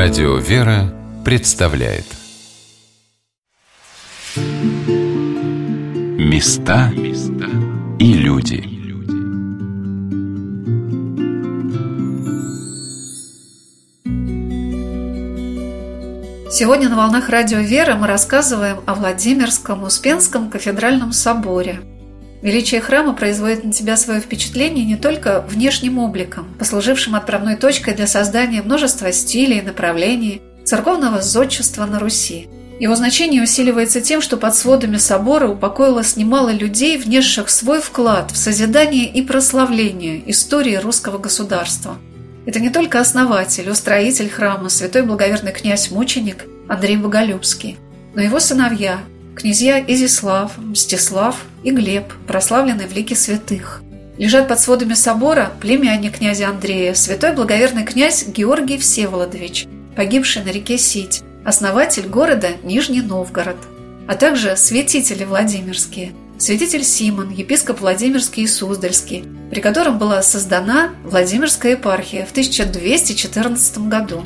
Радио «Вера» представляет. Места и люди. Сегодня на волнах Радио «Вера» мы рассказываем о Владимирском Успенском кафедральном соборе – Величие храма производит на тебя свое впечатление не только внешним обликом, послужившим отправной точкой для создания множества стилей и направлений церковного зодчества на Руси. Его значение усиливается тем, что под сводами собора упокоилось немало людей, внесших свой вклад в созидание и прославление истории русского государства. Это не только основатель, устроитель храма, святой благоверный князь-мученик Андрей Боголюбский, но его сыновья – князья Изислав, Мстислав и Глеб, прославленные в лике святых. Лежат под сводами собора племянник князя Андрея, святой благоверный князь Георгий Всеволодович, погибший на реке Сить, основатель города Нижний Новгород, а также святители Владимирские, святитель Симон, епископ Владимирский и Суздальский, при котором была создана Владимирская епархия в 1214 году.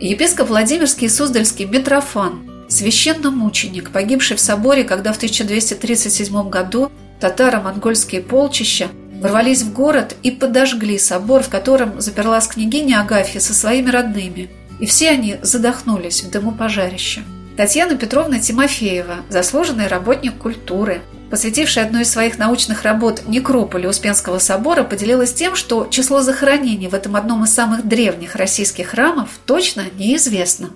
Епископ Владимирский и Суздальский Митрофан, священномученик, погибший в соборе, когда в 1237 году татаро-монгольские полчища ворвались в город и подожгли собор, в котором заперлась княгиня Агафья со своими родными, и все они задохнулись в дыму пожарища. Татьяна Петровна Тимофеева, заслуженный работник культуры, посвятившая одну из своих научных работ некрополю Успенского собора, поделилась тем, что число захоронений в этом одном из самых древних российских храмов точно неизвестно.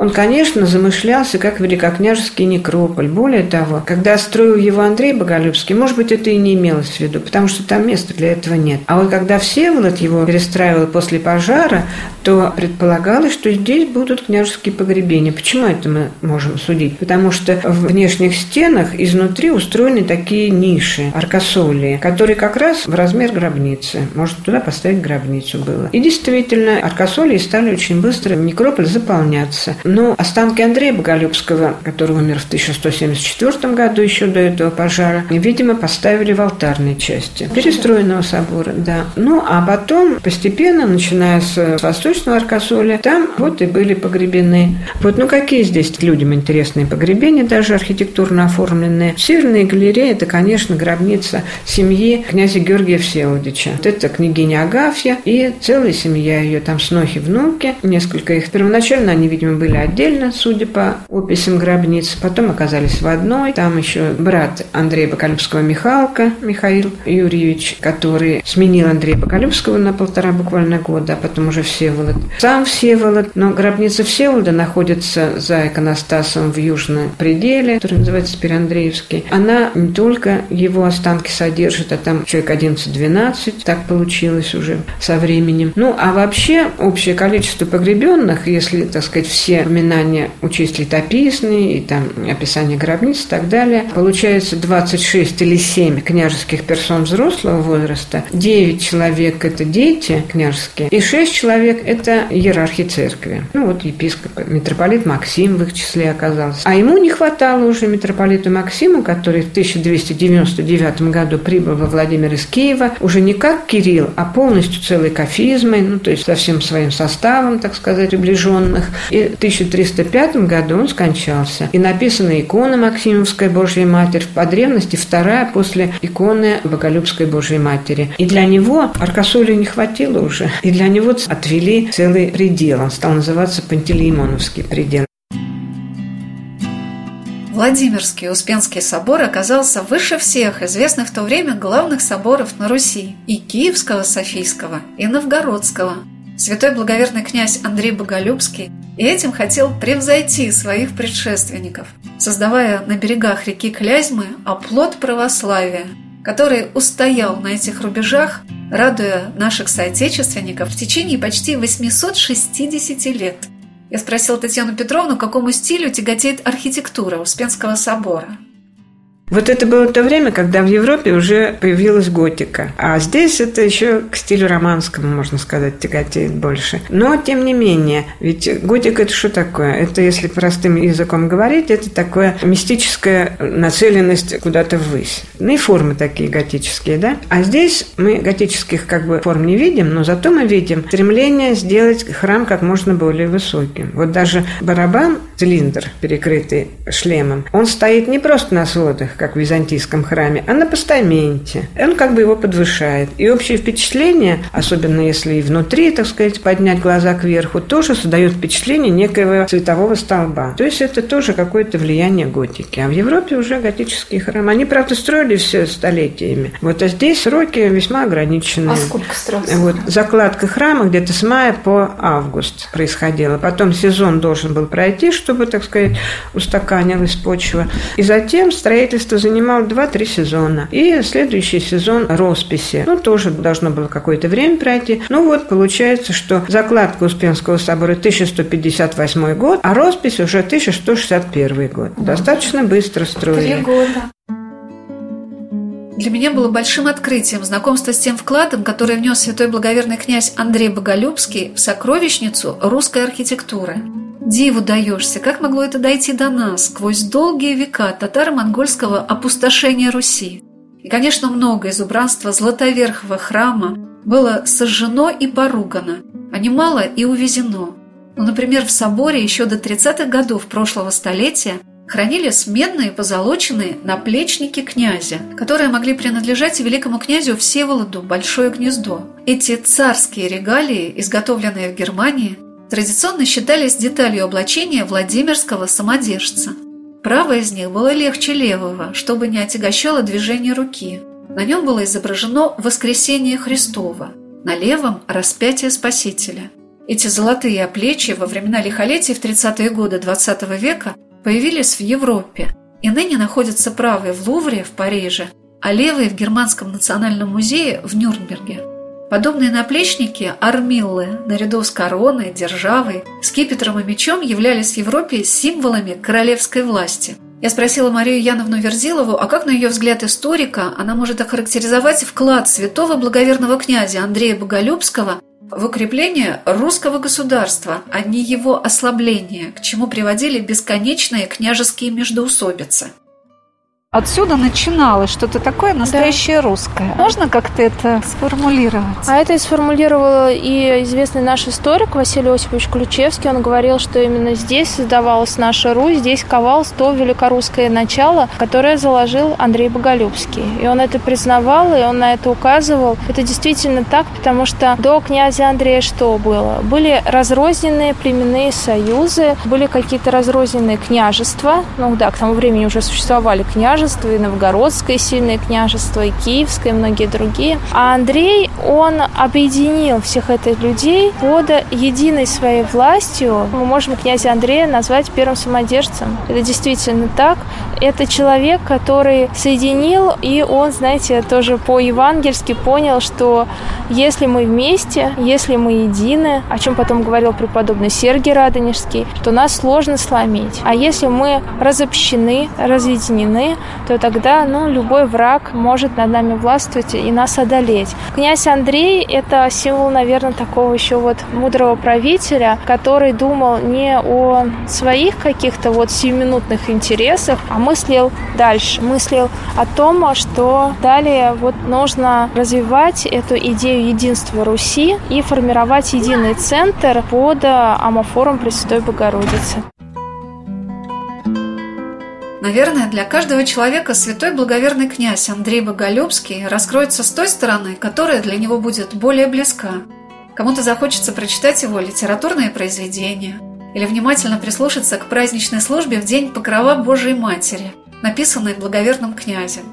Он, конечно, замышлялся как великокняжеский некрополь. Более того, когда строил его Андрей Боголюбский, может быть, это и не имелось в виду, потому что там места для этого нет. А вот когда Всеволод его перестраивал после пожара, то предполагалось, что здесь будут княжеские погребения. Почему это мы можем судить? Потому что в внешних стенах изнутри устроены такие ниши, аркосолии, которые как раз в размер гробницы. Можно туда поставить гробницу было. И действительно, аркосолии стали очень быстро некрополь заполняться. Но останки Андрея Боголюбского, который умер в 1174 году, еще до этого пожара, видимо, поставили в алтарной части перестроенного собора, да. Ну, а потом постепенно, начиная с восточного Аркасоля, там вот и были погребены. Вот, ну, какие здесь людям интересные погребения, даже архитектурно оформленные. В Северной галерее это, конечно, гробница семьи князя Георгия Всеволодовича. Вот это княгиня Агафья и целая семья ее, там снохи, внуки, несколько их. Первоначально они, видимо, были отдельно, судя по описям гробниц. Потом оказались в одной. Там еще брат Андрея Бакалюбского Михалка, Михаил Юрьевич, который сменил Андрея Бакалюбского на полтора буквально года, а потом уже Всеволод. Сам Всеволод, но гробница Всеволода находится за иконостасом в южном пределе, который называется теперь Андреевский. Она не только его останки содержит, а там человек 11-12, так получилось уже со временем. Ну, а вообще общее количество погребенных, если, так сказать, все упоминания учесть летописные и там описание гробниц и так далее. Получается 26 или 7 княжеских персон взрослого возраста, 9 человек – это дети княжеские, и 6 человек – это иерархи церкви. Ну вот епископ, митрополит Максим в их числе оказался. А ему не хватало уже митрополиту Максиму, который в 1299 году прибыл во Владимир из Киева, уже не как Кирилл, а полностью целой кафизмой, ну то есть со всем своим составом, так сказать, приближенных. И в 1305 году он скончался. И написана икона Максимовская Божья Матерь, по древности вторая после иконы Боголюбской Божьей Матери. И для него Аркасолию не хватило уже. И для него отвели целый предел. Он стал называться Пантелеймоновский предел. Владимирский Успенский собор оказался выше всех известных в то время главных соборов на Руси – и Киевского Софийского, и Новгородского. Святой благоверный князь Андрей Боголюбский и этим хотел превзойти своих предшественников, создавая на берегах реки Клязьмы оплот православия, который устоял на этих рубежах, радуя наших соотечественников в течение почти 860 лет. Я спросил Татьяну Петровну, какому стилю тяготеет архитектура Успенского собора – Вот это было то время, когда в Европе уже появилась готика. А здесь это еще к стилю романскому, можно сказать, тяготеет больше. Но, тем не менее, ведь готика – это что такое? Это, если простым языком говорить, это такое мистическая нацеленность куда-то ввысь. Ну и формы такие готические, да? А здесь мы готических как бы форм не видим, но зато мы видим стремление сделать храм как можно более высоким. Вот даже барабан, цилиндр, перекрытый шлемом, он стоит не просто на сводах, как в византийском храме, а на постаменте. И он как бы его подвышает. И общее впечатление, особенно если и внутри, так сказать, поднять глаза кверху, тоже создает впечатление некоего цветового столба. То есть это тоже какое-то влияние готики. А в Европе уже готические храмы. Они, правда, строились все столетиями. Вот, а здесь сроки весьма ограниченные. А сколько строился? Вот, закладка храма где-то с мая по август происходила. Потом сезон должен был пройти, чтобы, так сказать, устаканилась почва. И затем строительство Строительство занимало 2-3 сезона. И следующий сезон росписи. Ну, тоже должно было какое-то время пройти. Ну, вот получается, что закладка Успенского собора 1158 год, а роспись уже 1161 год. Достаточно быстро строили. Три года. Для меня было большим открытием знакомство с тем вкладом, который внес святой благоверный князь Андрей Боголюбский в сокровищницу русской архитектуры. Диву даешься, как могло это дойти до нас сквозь долгие века татаро-монгольского опустошения Руси? И, конечно, многое из убранства Златоверхого храма было сожжено и поругано, а немало и увезено. Ну, например, в соборе еще до 30-х годов прошлого столетия хранились медные позолоченные наплечники князя, которые могли принадлежать великому князю Всеволоду Большое Гнездо. Эти царские регалии, изготовленные в Германии, традиционно считались деталью облачения Владимирского самодержца. Правое из них было легче левого, чтобы не отягощало движение руки. На нем было изображено воскресение Христова, на левом – распятие Спасителя. Эти золотые оплечья во времена лихолетия в 30-е годы XX века появились в Европе и ныне находятся правые в Лувре в Париже, а левые в Германском национальном музее в Нюрнберге. Подобные наплечники, армиллы, наряду с короной, державой, скипетром и мечом являлись в Европе символами королевской власти. Я спросила Марию Яновну Верзилову, а как, на ее взгляд историка, она может охарактеризовать вклад святого благоверного князя Андрея Боголюбского в укрепление русского государства, а не его ослабление, к чему приводили бесконечные княжеские междоусобицы. Отсюда начиналось что-то такое настоящее да. русское. Можно как-то это сформулировать? А это и сформулировал и известный наш историк Василий Осипович Ключевский. Он говорил, что именно здесь создавалась наша Русь, здесь ковалось то великорусское начало, которое заложил Андрей Боголюбский. И он это признавал, и он на это указывал. Это действительно так, потому что до князя Андрея что было? Были разрозненные племенные союзы, были какие-то разрозненные княжества. Ну да, к тому времени уже существовали княжества, княжество, и Новгородское сильное княжество, и Киевское, и многие другие. А Андрей, он объединил всех этих людей под единой своей властью. Мы можем князя Андрея назвать первым самодержцем. Это действительно так. Это человек, который соединил, и он, знаете, тоже по-евангельски понял, что если мы вместе, если мы едины, о чем потом говорил преподобный Сергий Радонежский, то нас сложно сломить. А если мы разобщены, разъединены, то тогда ну, любой враг может над нами властвовать и нас одолеть. Князь Андрей – это символ, наверное, такого еще вот мудрого правителя, который думал не о своих каких-то вот сиюминутных интересах, а мыслил дальше, мыслил о том, что далее вот нужно развивать эту идею единства Руси и формировать единый центр под амофором Пресвятой Богородицы. Наверное, для каждого человека святой благоверный князь Андрей Боголюбский раскроется с той стороны, которая для него будет более близка. Кому-то захочется прочитать его литературные произведения или внимательно прислушаться к праздничной службе в День Покрова Божией Матери, написанной благоверным князем.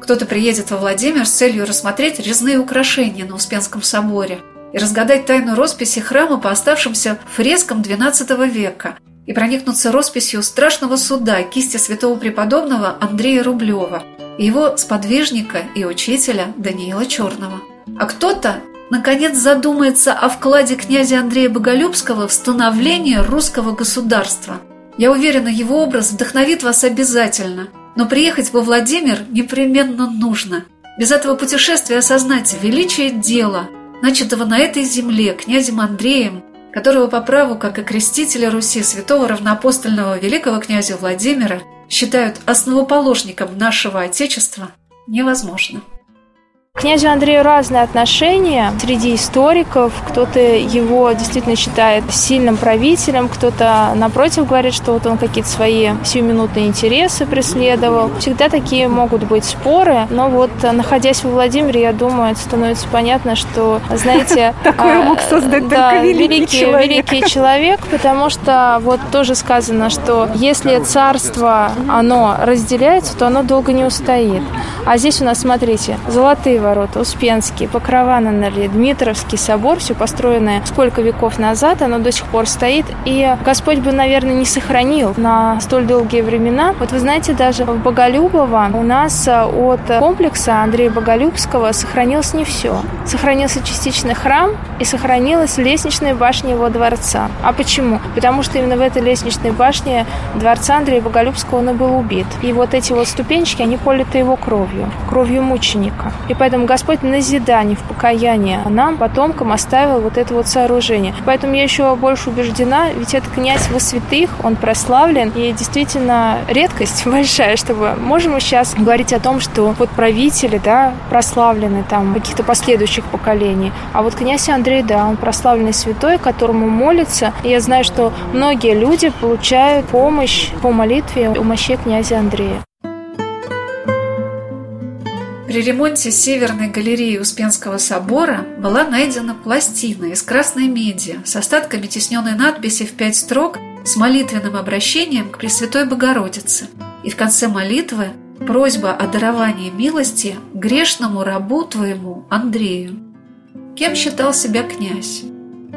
Кто-то приедет во Владимир с целью рассмотреть резные украшения на Успенском соборе и разгадать тайну росписи храма по оставшимся фрескам XII века – и проникнуться росписью страшного суда кисти святого преподобного Андрея Рублева и его сподвижника и учителя Даниила Черного. А кто-то, наконец, задумается о вкладе князя Андрея Боголюбского в становление русского государства. Я уверена, его образ вдохновит вас обязательно, Но приехать во Владимир непременно нужно. Без этого путешествия осознать величие дела, начатого на этой земле князем Андреем, которого по праву, как и крестителя Руси, святого равноапостольного великого князя Владимира, считают основоположником нашего Отечества, невозможно. К князю Андрею разные отношения среди историков. Кто-то его действительно считает сильным правителем, кто-то, напротив, говорит, что вот он какие-то свои сиюминутные интересы преследовал. Всегда такие могут быть споры, но вот, находясь в Владимире, я думаю, становится понятно, что, знаете... Такое мог создать только великий человек. великий человек, потому что вот тоже сказано, что если царство, оно разделяется, то оно долго не устоит. А здесь у нас, смотрите, золотые ворота, Успенский, Покрова на Нале, Дмитровский собор, все построенное сколько веков назад, оно до сих пор стоит. И Господь бы, наверное, не сохранил на столь долгие времена. Вот вы знаете, даже в Боголюбово у нас э, от комплекса Андрея Боголюбского сохранилось не все. Сохранился частично храм и сохранилась лестничная башня его дворца. А почему? Потому что именно в этой лестничной башне дворца Андрея Боголюбского он и был убит. И вот эти вот ступенчики, они политы его кровью, кровью мученика. И поэтому Поэтому Господь на назидание, в покаяние нам, потомкам, оставил вот это вот сооружение. Поэтому я еще больше убеждена, ведь это князь во святых, он прославлен, и действительно редкость большая, чтобы можем мы сейчас говорить о том, что вот правители, да, прославлены там каких-то последующих поколений, а вот князь Андрей, да, он прославленный святой, которому молится, и я знаю, что многие люди получают помощь по молитве у мощей князя Андрея. При ремонте Северной галереи Успенского собора была найдена пластина из красной меди с остатками тесненной надписи в пять строк с молитвенным обращением к Пресвятой Богородице. И в конце молитвы просьба о даровании милости грешному рабу твоему Андрею. Кем считал себя князь?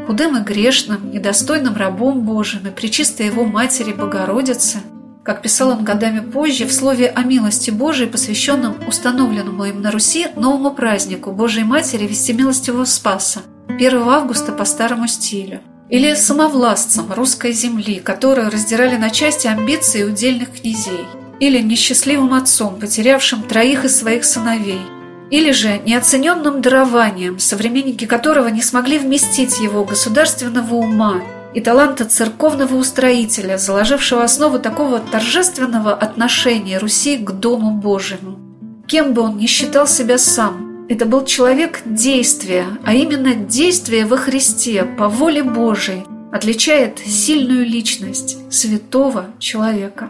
Худым и грешным, недостойным рабом Божьим и причистой его матери Богородице – как писал он годами позже, в слове о милости Божией, посвященном установленному им на Руси новому празднику Божией Матери Вестимилостивого Спаса 1 августа по старому стилю. Или самовластцам русской земли, которые раздирали на части амбиции удельных князей. Или несчастливым отцом, потерявшим троих из своих сыновей. Или же неоцененным дарованием, современники которого не смогли вместить его государственного ума и таланта церковного устроителя, заложившего основу такого торжественного отношения Руси к Дому Божьему. Кем бы он ни считал себя сам, это был человек действия, а именно действие во Христе по воле Божией отличает сильную личность святого человека.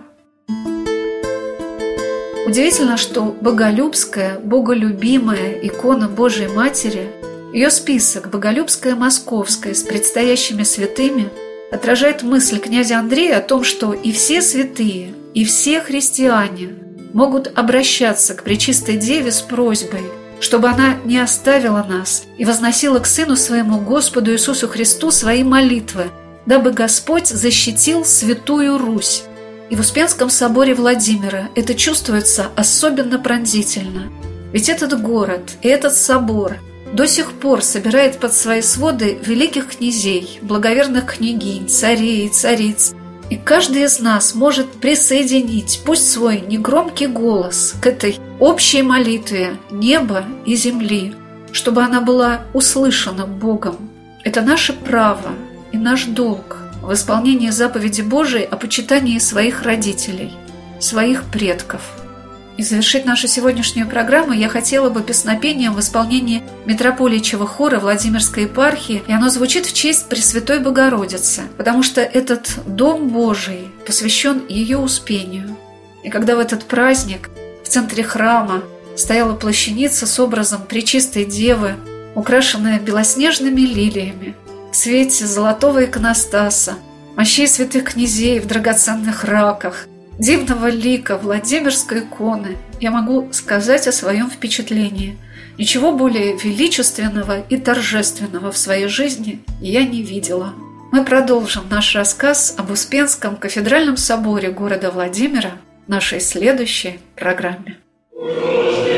Удивительно, что боголюбская, боголюбимая икона Божией Матери ее список «Боголюбская Московская» с предстоящими святыми отражает мысль князя Андрея о том, что и все святые, и все христиане могут обращаться к Пречистой Деве с просьбой, чтобы она не оставила нас и возносила к Сыну Своему Господу Иисусу Христу свои молитвы, дабы Господь защитил Святую Русь. И в Успенском соборе Владимира это чувствуется особенно пронзительно. Ведь этот город и этот собор – до сих пор собирает под свои своды великих князей, благоверных княгинь, царей и цариц. И каждый из нас может присоединить, пусть свой негромкий голос, к этой общей молитве неба и земли, чтобы она была услышана Богом. Это наше право и наш долг в исполнении заповеди Божией о почитании своих родителей, своих предков – и завершить нашу сегодняшнюю программу я хотела бы песнопением в исполнении Митрополичьего хора Владимирской епархии, и оно звучит в честь Пресвятой Богородицы, потому что этот Дом Божий посвящен ее успению. И когда в этот праздник в центре храма стояла плащаница с образом Пречистой Девы, украшенная белоснежными лилиями, в свете золотого иконостаса, мощей святых князей в драгоценных раках – дивного лика Владимирской иконы я могу сказать о своем впечатлении. Ничего более величественного и торжественного в своей жизни я не видела. Мы продолжим наш рассказ об Успенском кафедральном соборе города Владимира в нашей следующей программе. Thank